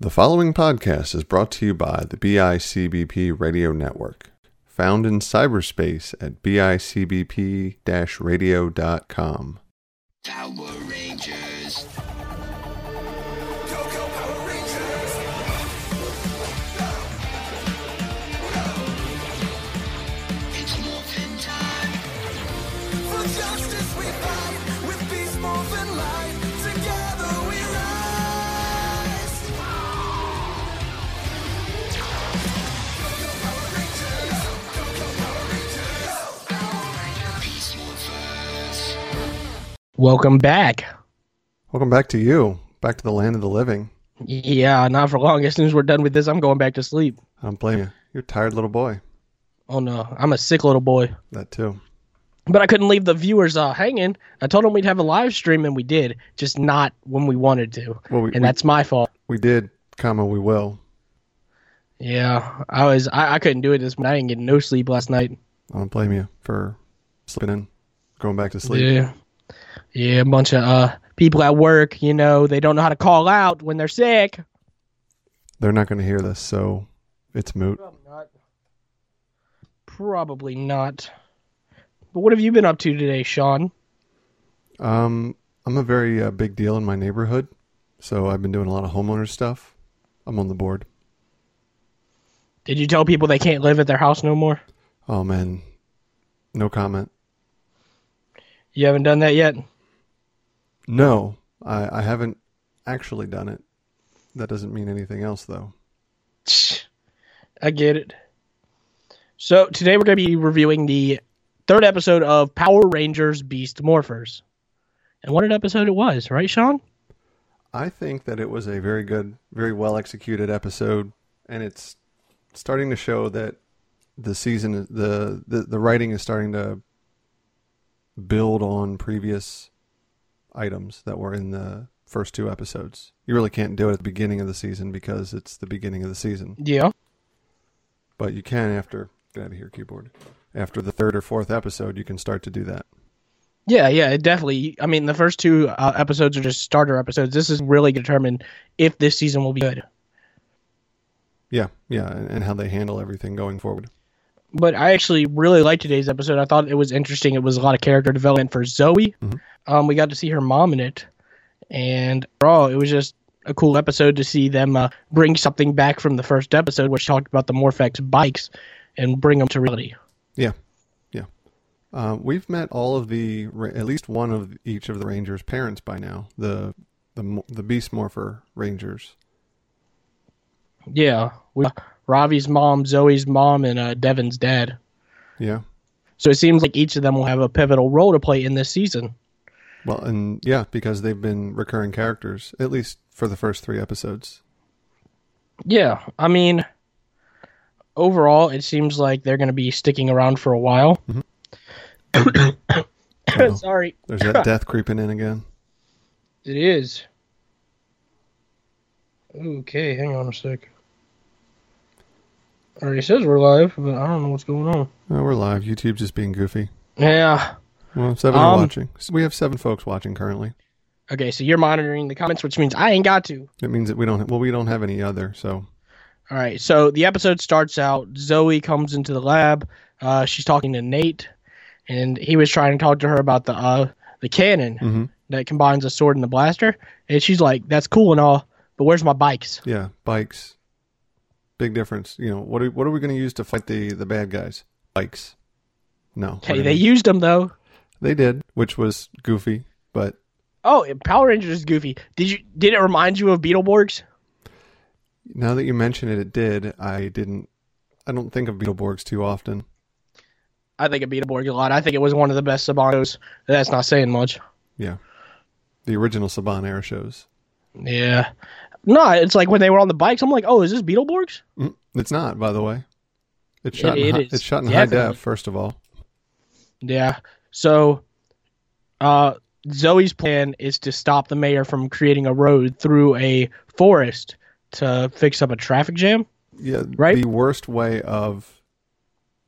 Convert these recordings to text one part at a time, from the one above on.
The following podcast is brought to you by the BICBP Radio Network, found in cyberspace at bicbp radio.com. Welcome back. Welcome back to you, back to the land of the living. Yeah, not for long. As soon as we're done with this, I'm going back to sleep. I don't blame you. You're a tired little boy. Oh no, I'm a sick little boy. That too. But I couldn't leave the viewers uh, hanging. I told them we'd have a live stream, and we did, just not when we wanted to. Well, we, And we, that's my fault. we did, comma, we will. Yeah, I was. I, I couldn't do it this night. I didn't get no sleep last night. I don't blame you for sleeping in, going back to sleep. Yeah, yeah. A bunch of uh people at work. You know, they don't know how to call out when they're sick. They're not going to hear this, so it's moot. Probably not. Probably not. But what have you been up to today, Sean? Um, I'm a very uh, big deal in my neighborhood, so I've been doing a lot of homeowner stuff. I'm on the board. Did you tell people they can't live at their house no more? Oh man, no comment. You haven't done that yet? No, I, I haven't actually done it. That doesn't mean anything else, though. I get it. So today we're going to be reviewing the third episode of Power Rangers Beast Morphers. And what an episode it was, right, Sean? I think that it was a very good, very well executed episode, and it's starting to show that the season, the the, the writing is starting to build on previous items that were in the first two episodes. You really can't do it at the beginning of the season because it's the beginning of the season, Yeah. but you can after get out of here, keyboard. After the third or fourth episode, you can start to do that. Yeah, yeah, definitely. I mean, the first two uh, episodes are just starter episodes. This is really determine if this season will be good. Yeah, yeah, and, and how they handle everything going forward. But I actually really liked today's episode. I thought it was interesting. It was a lot of character development for Zoe. Mhm. Um, we got to see her mom in it, and overall, it was just a cool episode to see them uh, bring something back from the first episode, which talked about the Morphex bikes, and bring them to reality. Yeah, yeah. Uh, we've met all of the, at least one of each of the Rangers' parents by now. The the the Beast Morpher Rangers. Yeah, we Ravi's mom, Zoe's mom, and uh, Devin's dad. Yeah. So it seems like each of them will have a pivotal role to play in this season. Well, and yeah, because they've been recurring characters at least for the first three episodes. Yeah, I mean, overall, it seems like they're going to be sticking around for a while. Uh-oh. Sorry, There's that death creeping in again. it is. Okay, hang on a sec. Already says we're live, but I don't know what's going on. Oh, we're live. YouTube's just being goofy. Yeah. Well, seven are Um, watching. We have seven folks watching currently. Okay, so you're monitoring the comments, which means I ain't got to. It means that we don't. Well, we don't have any other. So All right, so the episode starts out. Zoe comes into the lab. Uh, she's talking to Nate, and he was trying to talk to her about the uh, the cannon Mhm. that combines a sword and the blaster. And she's like, "That's cool and all, but where's my bikes?" yeah, bikes. Big difference. You know what? Are, what are we going to use to fight the the bad guys? Bikes. No. Okay, they used them though. They did, which was goofy, but Oh, Power Rangers is goofy. Did you did it remind you of Beetleborgs? now that you mention it, it did. I didn't. I don't think of Beetleborgs too often. I think of Beetleborg a lot. I think it was one of the best Sabanos. That's not saying much. Yeah, the original Saban era shows. Yeah. No, it's like when they were on the bikes. I'm like, oh, is this Beetleborgs? Mm, It's not, by the way. It's shot. It- in, it hi- It's shot in high definitely. def. First of all, Yeah. So, uh, Zoe's plan is to stop the mayor from creating a road through a forest to fix up a traffic jam. yeah. Right? The worst way of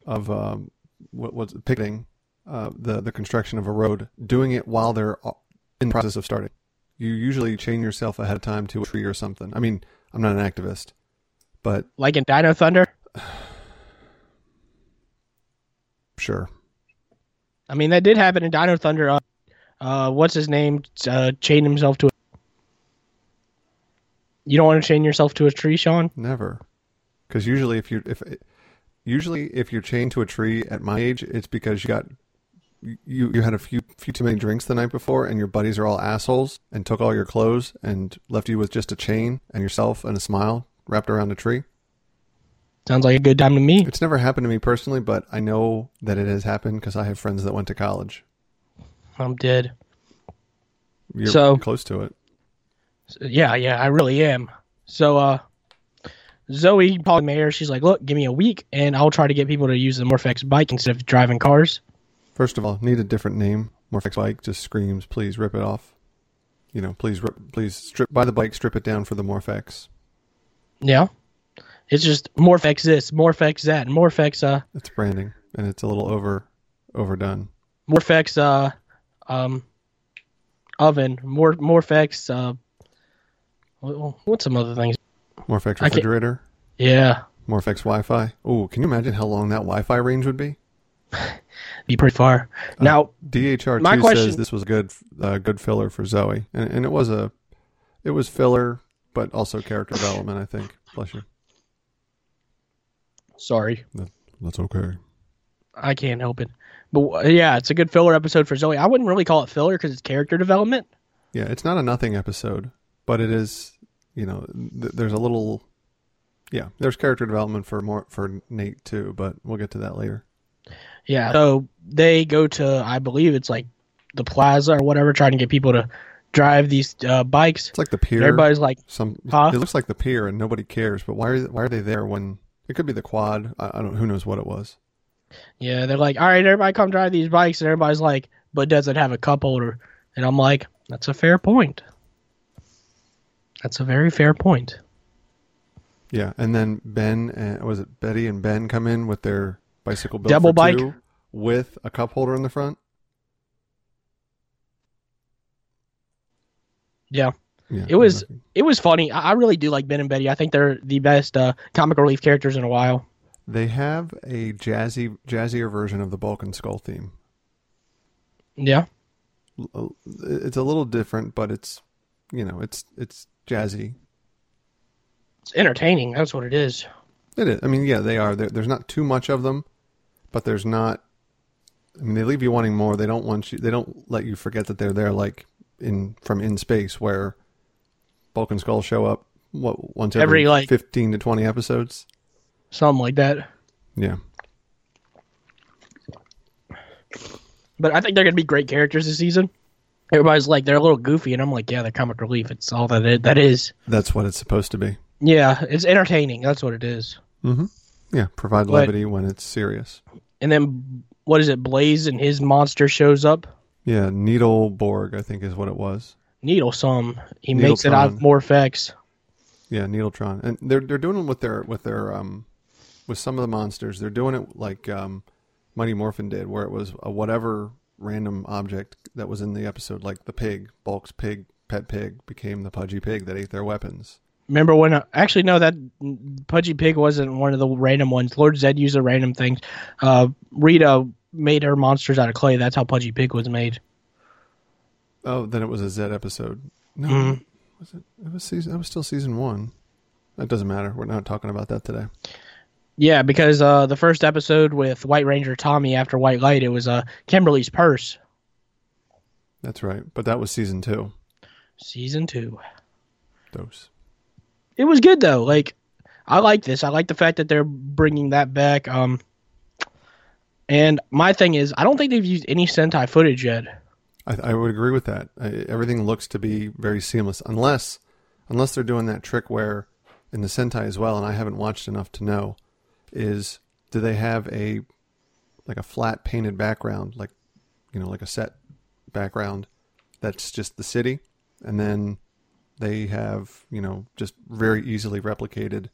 of um, what was picketing uh, the the construction of a road, doing it while they're in the process of starting. You usually chain yourself ahead of time to a tree or something. I mean, I'm not an activist, but Like in Dino Thunder. sure. I mean, that did happen in Dino Thunder. Uh, uh, what's his name? Uh, chained himself to. A... You don't want to chain yourself to a tree, Sean? Never. Because usually, if you if usually if you're chained to a tree at my age, it's because you got you you had a few few too many drinks the night before, and your buddies are all assholes and took all your clothes and left you with just a chain and yourself and a smile wrapped around a tree. Sounds like a good time to me. It's never happened to me personally, but I know that it has happened because I have friends that went to college. I'm dead. You're So- close to it. Yeah, yeah, I really am. So, uh, Zoe Paul Mayor. She's like, "Look, give me a week, and I'll try to get people to use the Morphex bike instead of driving cars." First of all, need a different name. Morphex bike just screams, please rip it off. You know, please rip, please strip buy the bike, strip it down for the Morphex. Yeah, it's just Morphex this, Morphex that, Morphex uh, It's branding, and it's a little over overdone. Morphex uh, um, oven, Mor Morphex uh, what- what's some other things? Morphex refrigerator, Yeah, Morphex Wi-Fi. Oh, can you imagine how long that Wi-Fi range would be? Be pretty far. now, DHR My two question- says this was a good uh, good filler for Zoe, and, and it was a it was filler, but also character development. I think. Bless you. sorry. That's okay. I can't help it. But uh, yeah, it's a good filler episode for Zoe. I wouldn't really call it filler because it's character development. Yeah, it's not a nothing episode, but it is. You know, th- there's a little. Yeah, there's character development for more for Nate too, but we'll get to that later. Yeah. So they go to, I believe it's like the plaza or whatever, trying to get people to drive these uh, bikes. It's like the pier. Everybody's like, Some Huh? it looks like the pier, and nobody cares. But why are why are they there when it could be the quad? I, I don't. Who knows what it was? yeah, they're like, all right, everybody come drive these bikes. And everybody's like, but does it have a cup holder? And I'm like, that's a fair point. That's a very fair point. Yeah, and then Ben and was it Betty and Ben come in with their bicycle built Double bike? with a cup holder in the front. Yeah. Yeah, It was-. It was funny. I I really do like Ben and Betty. I think they're the best uh, comic relief characters in a while. They have a jazzy, jazzier version of the Bulk and Skull theme. Yeah. It's a little different, but it's, you know, it's it's jazzy. It's entertaining. That's what it is. It is. I mean, yeah, they are. There, there's not too much of them, but there's not. I mean, they leave you wanting more. They don't want you. They don't let you forget that they're there, like in from in space, where Bulk and Skull show up. What once every, Every, like- fifteen to twenty episodes? Something like that. Yeah, But I think they're gonna be great characters this season. Everybody's like they're a little goofy, and I'm like, yeah, they're comic relief. It's all that it, that is. that's what it's supposed to be. Yeah, it's entertaining. That's what it is. Mm-hmm. Yeah, provide But- levity when it's serious. And then what is it? Blaze and his monster shows up. Yeah, Needleborg, I think is what it was. Needle some. He makes it out of Morphex. Yeah, Needletron, and they're they're doing it with their with their um with some of the monsters. They're doing it like um Mighty Morphin did, where it was a whatever random object that was in the episode, like the pig, Bulk's pig, pet pig, became the pudgy pig that ate their weapons. Remember when? actually, no, that Pudgy Pig wasn't one of the random ones. Lord Zedd used a random thing. Uh, Rita made her monsters out of clay. That's how Pudgy Pig was made. Oh, then it was a a Z episode. No, Mhm. was it? It was season. It was still season one. That doesn't matter. We're not talking about that today. Yeah, because uh, the first episode with White Ranger Tommy after White Light, it was uh, Kimberly's purse. That's right. But that was season two. Season two. Those. It was good though. Like, I like this. I like the fact that they're bringing that back. Um, and my thing is, I don't think they've used any Sentai footage yet. I, I would agree with that. I, everything looks to be very seamless, unless unless they're doing that trick where in the Sentai as well, and I haven't watched enough to know, is do they have a like a flat painted background, like you know, like a set background that's just the city, and then they have you know just very easily replicated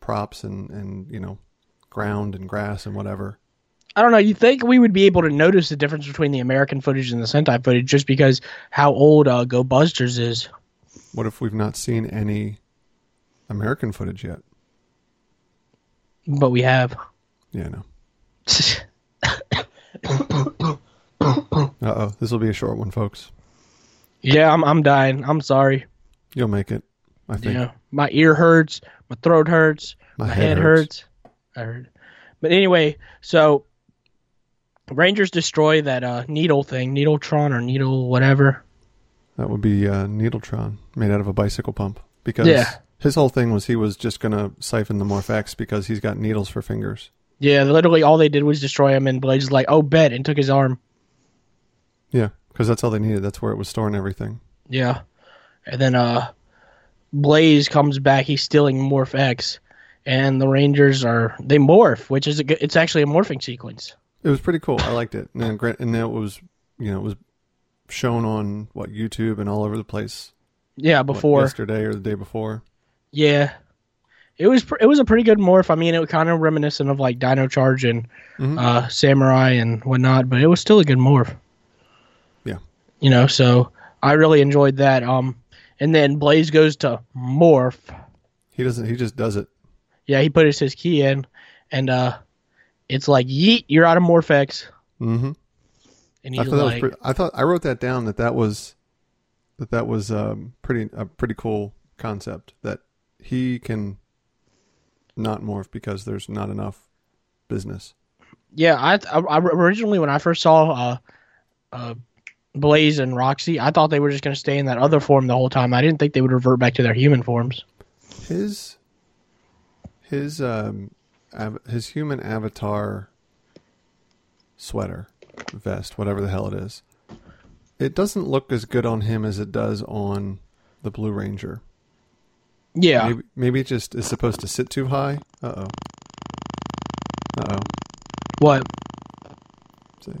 props and and you know ground and grass and whatever. I don't know. You think we would be able to notice the difference between the American footage and the Sentai footage just because how old uh, Go Busters is? What if we've not seen any American footage yet. but we have. Yeah, no. Uh oh, this will be a short one, folks. yeah, I'm I'm dying. I'm sorry. You'll make it. I think. Yeah, my ear hurts, my throat hurts, My my, head head, hurts. hurts. I heard. But anyway, so Rangers destroy that uh, needle thing, Needletron or needle whatever. That would be uh, Needletron, made out of a bicycle pump. Because Yeah. his whole thing was he was just gonna siphon the Morphex because he's got needles for fingers. Yeah, literally all they did was destroy him, and Blaze is like, "Oh, bet," and took his arm. Yeah, because that's all they needed. That's where it was storing everything. Yeah, and then uh, Blaze comes back. He's stealing Morph X, and the Rangers are they morph, which is a good, it's actually a morphing sequence. It was pretty cool. I liked it. And then, and then it was, you know, it was shown on what YouTube and all over the place. Yeah, what, before yesterday or the day before. yeah, it was pr- it was a pretty good morph. I mean, it was kind of reminiscent of like Dino Charge and Mhm. uh, Samurai and whatnot, but it was still a good morph. Yeah. you know, so I really enjoyed that. Um, and then Blaze goes to morph. He doesn't. He just does it. Yeah, he puts his, key in, and uh, it's like yeet, you're out of Morphex, Mm-hmm. and I he's thought like, pretty, I thought I wrote that down that that was that that was um, pretty a pretty cool concept that he can not morph because there's not enough business. yeah. I, I, I originally when I first saw uh, uh, Blaze and Roxy, I thought they were just gonna stay in that other form the whole time. I didn't think they would revert back to their human forms. His his um av- his human avatar sweater vest, whatever the hell it is. It doesn't look as good on him as it does on the Blue Ranger. Yeah, Maybe maybe it just is supposed to sit too high. Uh oh. Uh oh. what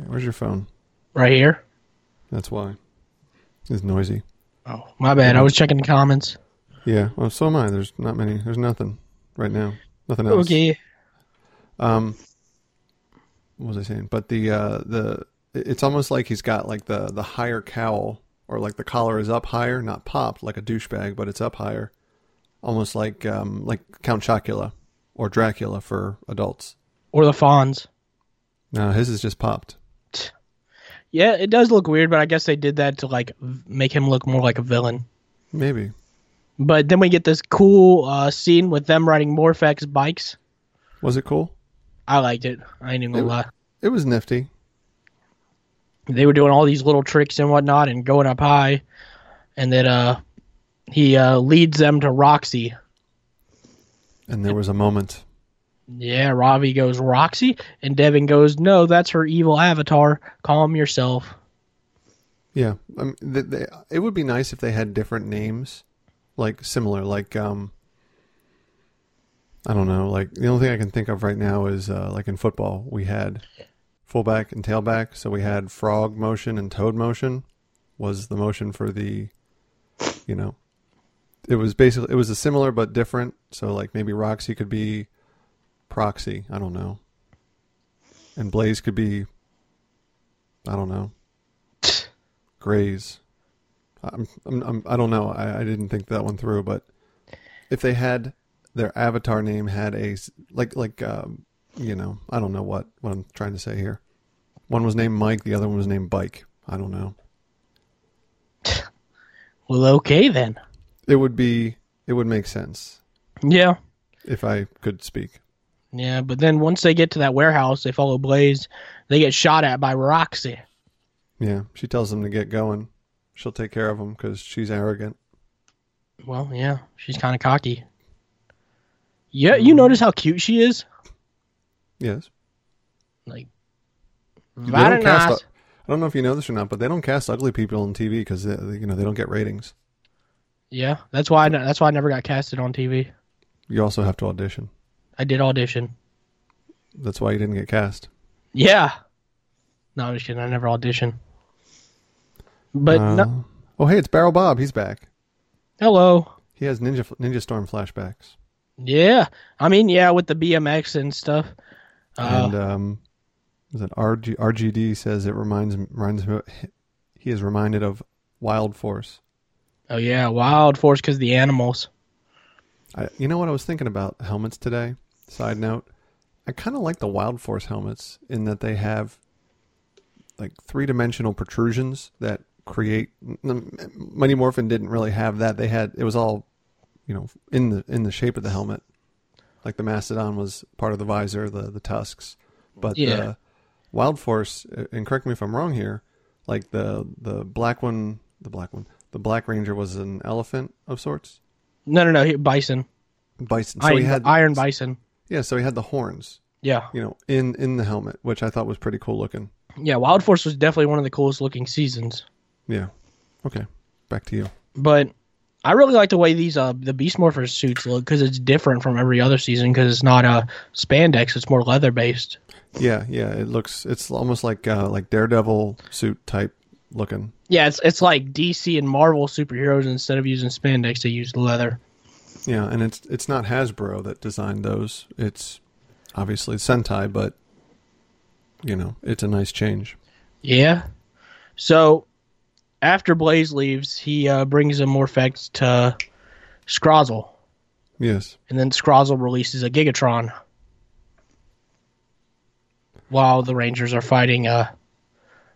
Where's your phone? right here? That's why. It's noisy. Oh, my bad. I was checking the comments. Yeah. Well, so am I. There's not many. There's nothing right now. Nothing else. Okay. Um. What was I saying? But the uh the it's almost like he's got like the the higher cowl or like the collar is up higher, not popped like a douchebag, but it's up higher, almost like um like Count Chocula or Dracula for adults. Or the Fonz. No, his is just popped. Yeah, it does look weird, but I guess they did that to like make him look more like a villain. Maybe. But then we get this cool uh, scene with them riding Morphex bikes. Was it cool? I liked it. I ain't even gonna It- lie. It was nifty. They were doing all these little tricks and whatnot and going up high, and then uh, he uh, leads them to Roxy. And there was a moment. Yeah, Ravi goes Roxy, and Devin goes, "No, that's her evil avatar. Calm yourself." Yeah, they, they, it would be nice if they had different names, like similar, like um, I don't know, like the only thing I can think of right now is uh, like in football we had fullback and tailback, so we had frog motion and toad motion was the motion for the, you know, it was basically it was a similar but different. So like maybe Roxy could be proxy, I don't know, and Blaze could be, I don't know. Grays. I'm, I'm, I'm, I don't know. I, I didn't think that one through, but if they had their avatar name had a like like um, you know I don't know what what I'm trying to say here. One was named Mike, the other one was named Bike. I don't know. Well, okay then. It would be it would make sense Yeah, if I could speak. Yeah. But then once they get to that warehouse, they follow Blaze. They get shot at by Roxy. Yeah, she tells them to get going. She'll take care of them because she's arrogant. Well, yeah, she's kind of cocky. Yeah, you mm-hmm. notice how cute she is? Yes. Like, They don't cast nice. u- I don't know if you know this or not, but they don't cast ugly people on TV because uh, you know they don't get ratings. Yeah, that's why. I, that's why I never got casted on TV. You also have to audition. I did audition. That's why you didn't get cast. Yeah. No, I'm just kidding. I never auditioned. But Uh, no, Oh, hey, it's Barrel Bob. He's back. hello. He has Ninja Ninja Storm flashbacks. Yeah, I mean, yeah, with the BMX and stuff. Uh, and um, is it RG, RGD says it reminds reminds him he is reminded of Wild Force. oh yeah, Wild Force because the animals. I, you know what I was thinking about helmets today? Side note, I kind of like the Wild Force helmets in that they have like three dimensional protrusions that create. Mighty Morphin didn't really have that. They had it was all, you know, in the in the shape of the helmet. Like the Mastodon was part of the visor, the the tusks, but Yeah. the Wild Force, uh, and correct me if I'm wrong here, like the the black one, the black one, the Black Ranger was an elephant of sorts, No, no, no. Bison. bison. So Iron, he had Iron Bison. Yeah, so he had the horns, Yeah. you know, in in the helmet, which I thought was pretty cool looking. Yeah. Wild Force was definitely one of the coolest looking seasons. Yeah. Okay. Back to you. But I really like the way these uh the Beast Morphers suits look because it's different from every other season because it's not uh spandex; it's more leather based. Yeah, yeah. It looks. It's almost like uh, like Daredevil suit type looking. Yeah, it's it's like DC and Marvel superheroes instead of using spandex, they use leather. Yeah, and it's it's not Hasbro that designed those. It's obviously Sentai, but you know, it's a nice change. Yeah. So after Blaze leaves, he uh, brings a Morphex to Scrozzle, Yes. and then Scrozzle releases a Gigatron while the Rangers are fighting uh,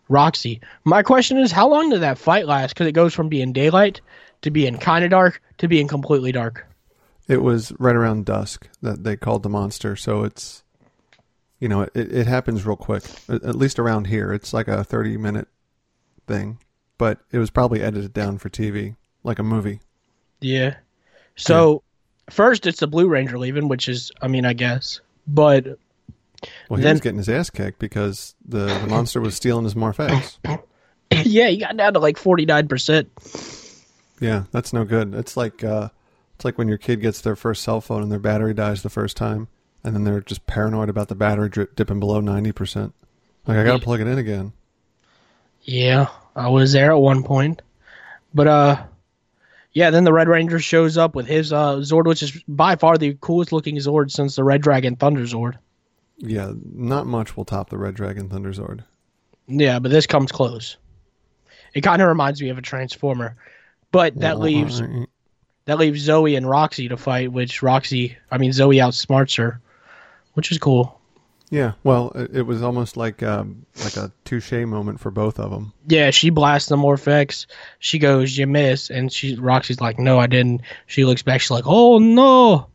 Roxy. My question is, how long did that fight last? Because it goes from being daylight to being kind of dark to being completely dark. It was right around dusk that they called the monster, so it's you know, it, it happens real quick. At least around here. It's like a 30 minute thing, but it was probably edited down for TV like a movie. Yeah. So first it's the Blue Ranger leaving, which is, I mean, I guess, but Well, he Then- was getting his ass kicked because the, the monster was stealing his Morphex. yeah, he got down to like forty nine percent. Yeah, that's no good. It's like uh, it's like when your kid gets their first cell phone and their battery dies the first time, and then they're just paranoid about the battery drip, dipping below ninety percent. Like I gotta plug it in again. Yeah, I was there at one point. But uh yeah, then the Red Ranger shows up with his uh Zord, which is by far the coolest looking Zord since the Red Dragon Thunder Zord. Yeah, not much will top the Red Dragon Thunder Zord. Yeah, but this comes close. It kind of reminds me of a Transformer. But that leaves that leaves Zoe and Roxy to fight, which Roxy, I mean Zoe outsmarts her, which is cool. Yeah, well, it, was almost like um, like a touche moment for both of them. Yeah, she blasts the Morphex. She goes, "You miss," and she Roxy's like, "No, I didn't." She looks back. She's like, "Oh no!"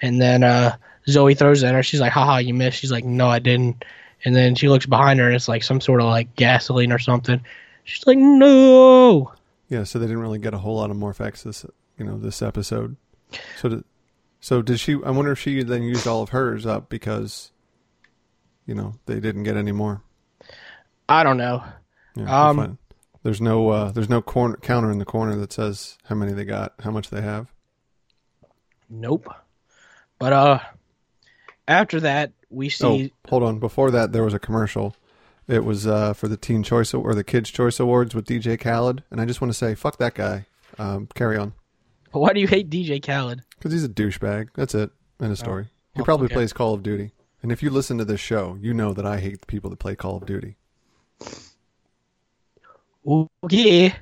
And then uh, Zoe throws it at her. She's like, "Haha, you missed." She's like, "No, I didn't." And then she looks behind her, and it's like some sort of like gasoline or something. She's like, "No." Yeah, so they didn't really get a whole lot of Morphex this you know this episode. So did, so did she? I wonder if she then used all of hers up because you know they didn't get any more. I don't know. Yeah, Um, there's no uh, there's no corner, counter in the corner that says how many they got, how much they have. Nope. But uh, after that, we see. Oh, hold on. Before that, there was a commercial. It was uh, for the Teen Choice or the Kids Choice Awards with DJ Khaled, and I just want to say, fuck that guy. Um, carry on, Why do you hate DJ Khaled? because he's a douchebag. That's it. End of story. he Oh, probably okay. plays Call of Duty, and if you listen to this show, you know that I hate the people that play Call of Duty. Okay.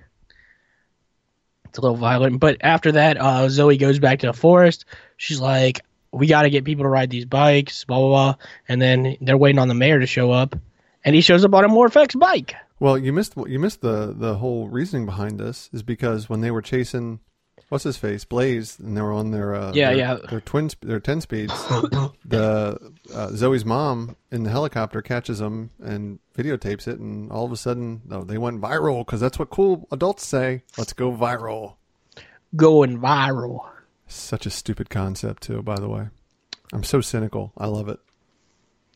It's a little violent, but after that, uh, Zoe goes back to the forest. She's like, "We got to get people to ride these bikes." Blah blah blah. And then they're waiting on the mayor to show up, and he shows up on a Morphex bike. Well, you missed you missed the the whole reasoning behind this is because when they were chasing what's his face Blaze and they were on their uh, Yeah, their, yeah. their twin sp- their ten speeds, the uh, Zoe's mom in the helicopter catches them and videotapes it, and all of a sudden, oh, they went viral because that's what cool adults say. Let's go viral. Going viral. Such a stupid concept too, by the way. I'm so cynical. I love it.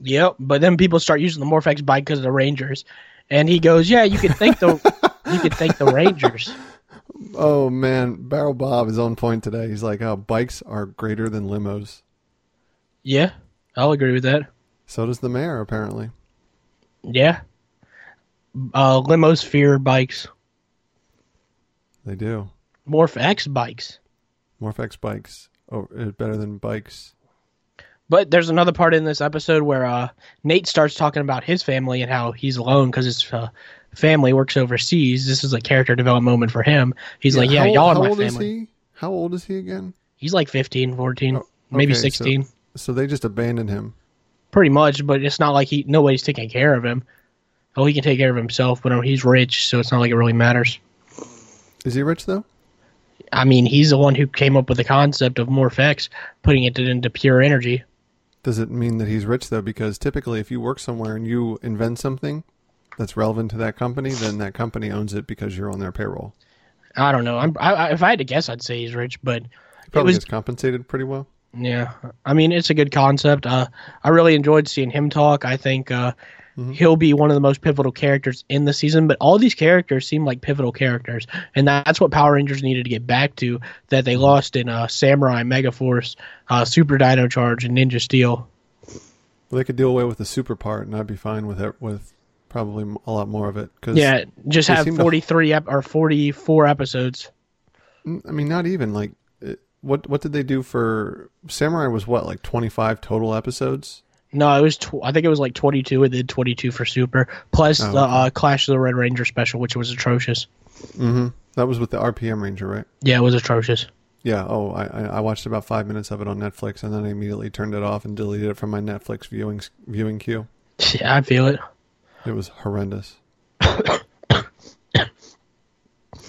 Yep. But then people start using the Morphex bike because of the Rangers, and he goes, "Yeah, you could thank the you could thank the Rangers." Oh man, Barrel Bob is on point today. He's like, "Oh, bikes are greater than limos." Yeah, I'll agree with that. So does the mayor, apparently. Yeah. Uh, limos fear bikes. They do. Morphex bikes. Morphex bikes oh, is better than bikes. But there's another part in this episode where uh, Nate starts talking about his family and how he's alone because his uh, family works overseas. This is a character development moment for him. He's like, "Yeah, how, y'all are my family. how old is he? How old is he again? He's like 15, 14, Oh, maybe okay, so- 16. So they just abandoned him. Pretty much, but it's not like he nobody's taking care of him. Oh, he can take care of himself, but he's rich, so it's not like it really matters. Is he rich though? I mean, he's the one who came up with the concept of Morphex, putting it into pure energy. Does it mean that he's rich though? Because typically, if you work somewhere and you invent something that's relevant to that company, then that company owns it because you're on their payroll. I don't know. I'm, I, I, if I had to guess, I'd say he's rich, but it Probably was gets compensated pretty well. Yeah, I mean it's a good concept. Uh, I really enjoyed seeing him talk. I think uh, Mm-hmm. he'll be one of the most pivotal characters in the season. But all these characters seem like pivotal characters, and that's what Power Rangers needed to get back to that they lost in uh, Samurai, Megaforce, uh, Super Dino Charge, and Ninja Steel. Well, they could do away with the super part, and I'd be fine with it. With probably a lot more of it. Cause, Yeah, just have seem to- forty three ep- or forty four episodes. I mean, not even like it, what. What did they do for Samurai? Was what like twenty five total episodes? No, it was. Tw- I think it was like twenty two. and then twenty two for Super, plus Oh, the uh, Clash of the Red Ranger special, which was atrocious. Mm-hmm. That was with the RPM Ranger, right? Yeah, it was atrocious. Yeah. Oh, I I I watched about five minutes of it on Netflix, and then I immediately turned it off and deleted it from my Netflix viewing viewing queue. Yeah, I feel it. It was horrendous. you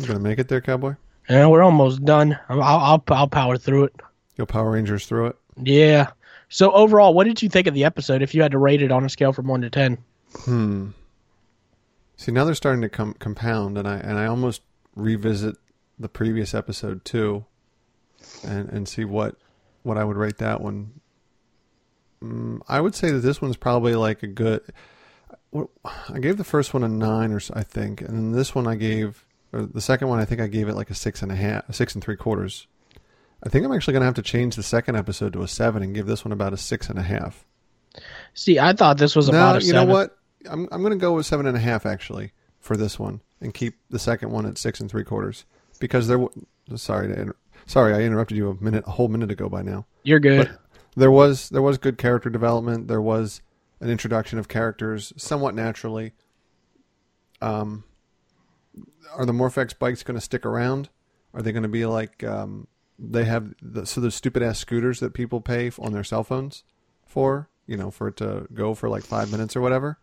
gonna make it there, cowboy? Yeah, we're almost done. I'll, I'll I'll power through it. You'll Power Rangers through it. Yeah. So overall, what did you think of the episode? If you had to rate it on a scale from one to ten, Hmm. See, now they're starting to com- compound, and I and I almost revisit the previous episode too, and and see what what I would rate that one. Mm, I would say that this one's probably like a good. I gave the first one a nine, or so, I think, and then this one I gave, or the second one I think I gave it like a six and a half, a six and three quarters. I think I'm actually going to have to change the second episode to a seven and give this one about a six and a half. see, I thought this was No, about a you seven. know what? I'm I'm going to go with seven and a half actually for this one, and keep the second one at six and three quarters because there. w- Sorry to inter- sorry I interrupted you a minute, a whole minute ago by now. You're good. But there was there was good character development. There was an introduction of characters somewhat naturally. Um, are the Morphex bikes going to stick around? Are they going to be like um, they have the, so those stupid ass scooters that people pay on their cell phones for? You know, for it to go for like five minutes or whatever.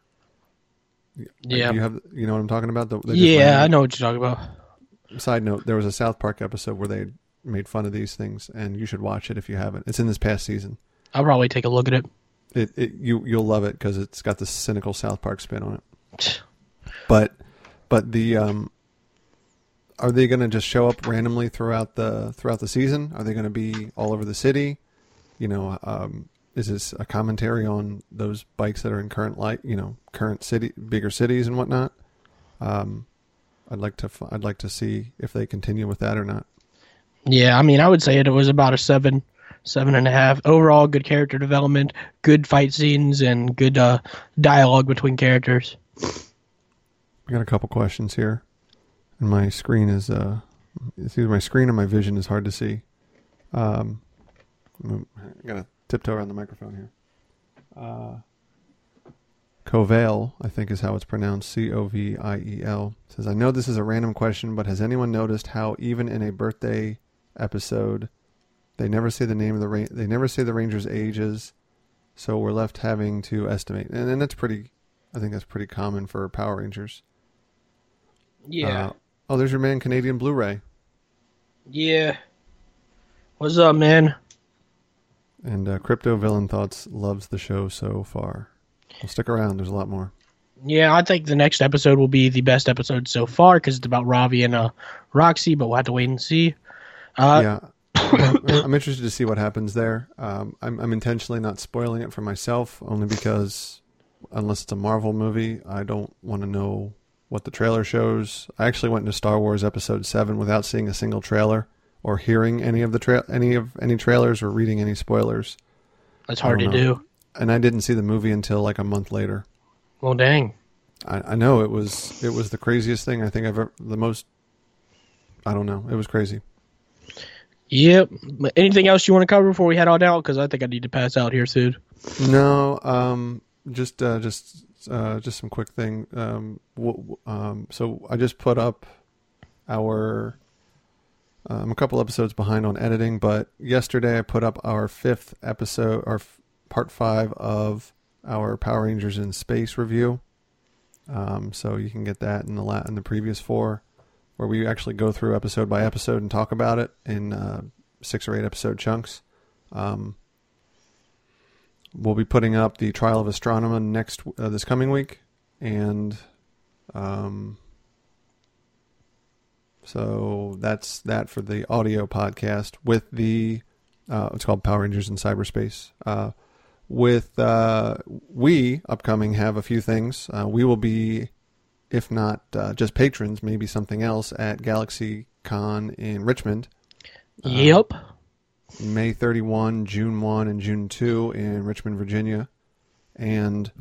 yeah. you have you know what I'm talking about? The, Yeah, I know what you're talking about. Side note: There was a South Park episode where they made fun of these things, and you should watch it if you haven't. It's in this past season. I'll probably take a look at it. It, it you you'll love it because it's got this cynical South Park spin on it. But but the um, are they going to just show up randomly throughout the throughout the season? Are they going to be all over the city? You know, um, is this a commentary on those bikes that are in current light? You know, current city, bigger cities and whatnot. Um, I'd like to I'd like to see if they continue with that or not. Yeah, I mean, I would say it was about a seven, seven and a half. Overall, good character development, good fight scenes, and good uh, dialogue between characters. I got a couple questions here, and my screen is uh, it's either my screen or my vision is hard to see. Um, I'm- I gotta tiptoe around the microphone here. Uh, Coviel, I think is how it's pronounced. C O V I E L says, "I know this is a random question, but has anyone noticed how even in a birthday episode, they never say the name of the ra- they never say the Rangers' ages, so we're left having to estimate, and, and that's pretty. I think that's pretty common for Power Rangers." Uh, oh, there's your man, Canadian Blu-ray, yeah. What's up, man? and uh, Crypto Villain Thoughts loves the show so far. Well, stick around. There's a lot more. Yeah, I think the next episode will be the best episode so far because it's about Ravi and uh, Roxy, but we'll have to wait and see. Uh, yeah, I'm, interested to see what happens there. Um, I'm, I'm intentionally not spoiling it for myself, only because unless it's a Marvel movie, I don't want to know what the trailer shows. I actually went into Star Wars Episode Seven without seeing a single trailer or hearing any of the tra- any of any trailers or reading any spoilers, That's hard to know. do. and I didn't see the movie until like a month later. Well, dang. I, I know it was it was the craziest thing I think I've ever the most. I don't know. It was crazy. Yep. Anything else you want to cover before we head on out? Because I think I need to pass out here soon. No, um, just uh, just uh, just some quick thing. Um, w- um, so I just put up our I'm a couple episodes behind on editing, but yesterday I put up our fifth episode, our f- part five of our Power Rangers in Space review. Um, so you can get that in the la- in the previous four, where we actually go through episode by episode and talk about it in uh, six or eight episode chunks. Um, we'll be putting up the Trial of Astronema next uh, this coming week, and um, so that's that for the audio podcast with the uh, it's called Power Rangers in Cyberspace. Uh, with uh, we upcoming have a few things. Uh, we will be, if not uh, just patrons, maybe something else at Galaxy Con in Richmond. yep. May 31, June 1, and June 2 in Richmond, Virginia. And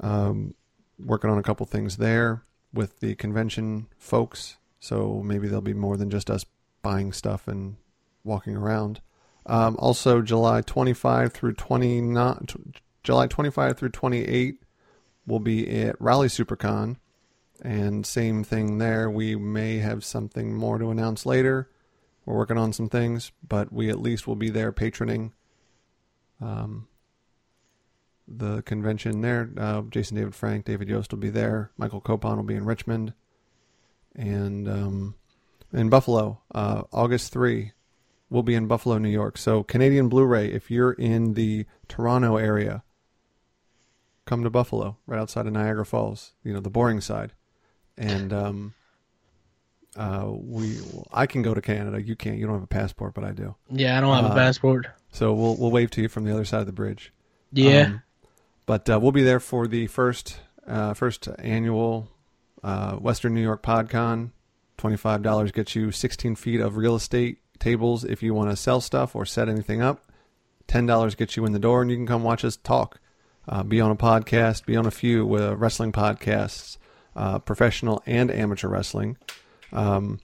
um, working on a couple things there with the convention folks. So maybe there'll be more than just us buying stuff and walking around. Um, also, July 25 through 29, t- July 25 through 28, we'll be at Raleigh Supercon. And same thing there. We may have something more to announce later. We're working on some things, but we at least will be there patroning um, the convention there. Uh, Jason David Frank, David Yost will be there. Michael Copon will be in Richmond. And um, in Buffalo, uh, August 3, we'll be in Buffalo, New York. So, Canadian Blu ray, if you're in the Toronto area, come to Buffalo, right outside of Niagara Falls, you know, the boring side. And um, uh, we, I can go to Canada. You can't. You don't have a passport, but I do. Yeah, I don't have a Uh, passport. So we'll we'll wave to you from the other side of the bridge. Yeah. Um, but uh, we'll be there for the first uh, first annual uh, Western New York PodCon. Twenty five dollars gets you sixteen feet of real estate tables if you want to sell stuff or set anything up. Ten dollars gets you in the door, and you can come watch us talk. Uh, be on a podcast, be on a few with wrestling podcasts, uh, professional and amateur wrestling, um,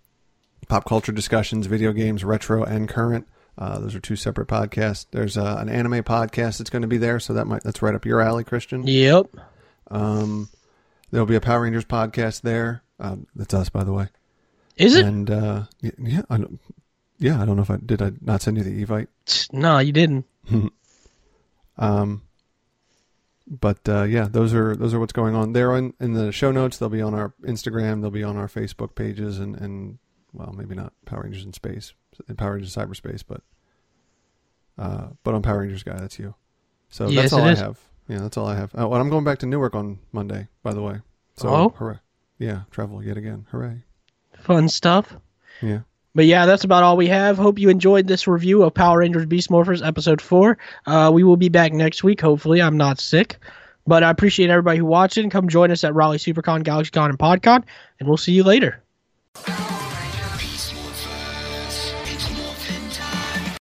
pop culture discussions, video games, retro and current. Uh, those are two separate podcasts. There's uh, an anime podcast that's going to be there, so that might that's right up your alley, Christian. Yep. Um, there'll be a Power Rangers podcast there. Um, that's us, by the way. Is it? And uh, yeah, I don't, yeah, I don't know if I did. I not send you the evite. No, you didn't. Um, but uh, yeah, those are those are what's going on. They're in, in the show notes. They'll be on our Instagram. They'll be on our Facebook pages, and and well, maybe not Power Rangers in space, in Power Rangers cyberspace, but uh, but on Power Rangers guy, that's you. So Yes, that's all I is. have. Yeah, that's all I have. Oh, and I'm going back to Newark on Monday, by the way. So Oh? hooray! Yeah, travel yet again. Hooray! Fun stuff. Yeah. But yeah, that's about all we have. Hope you enjoyed this review of Power Rangers Beast Morphers episode four. Uh, we will be back next week. Hopefully, I'm not sick. But I appreciate everybody who watched it. Come join us at Raleigh SuperCon, GalaxyCon, and PodCon. And we'll see you later.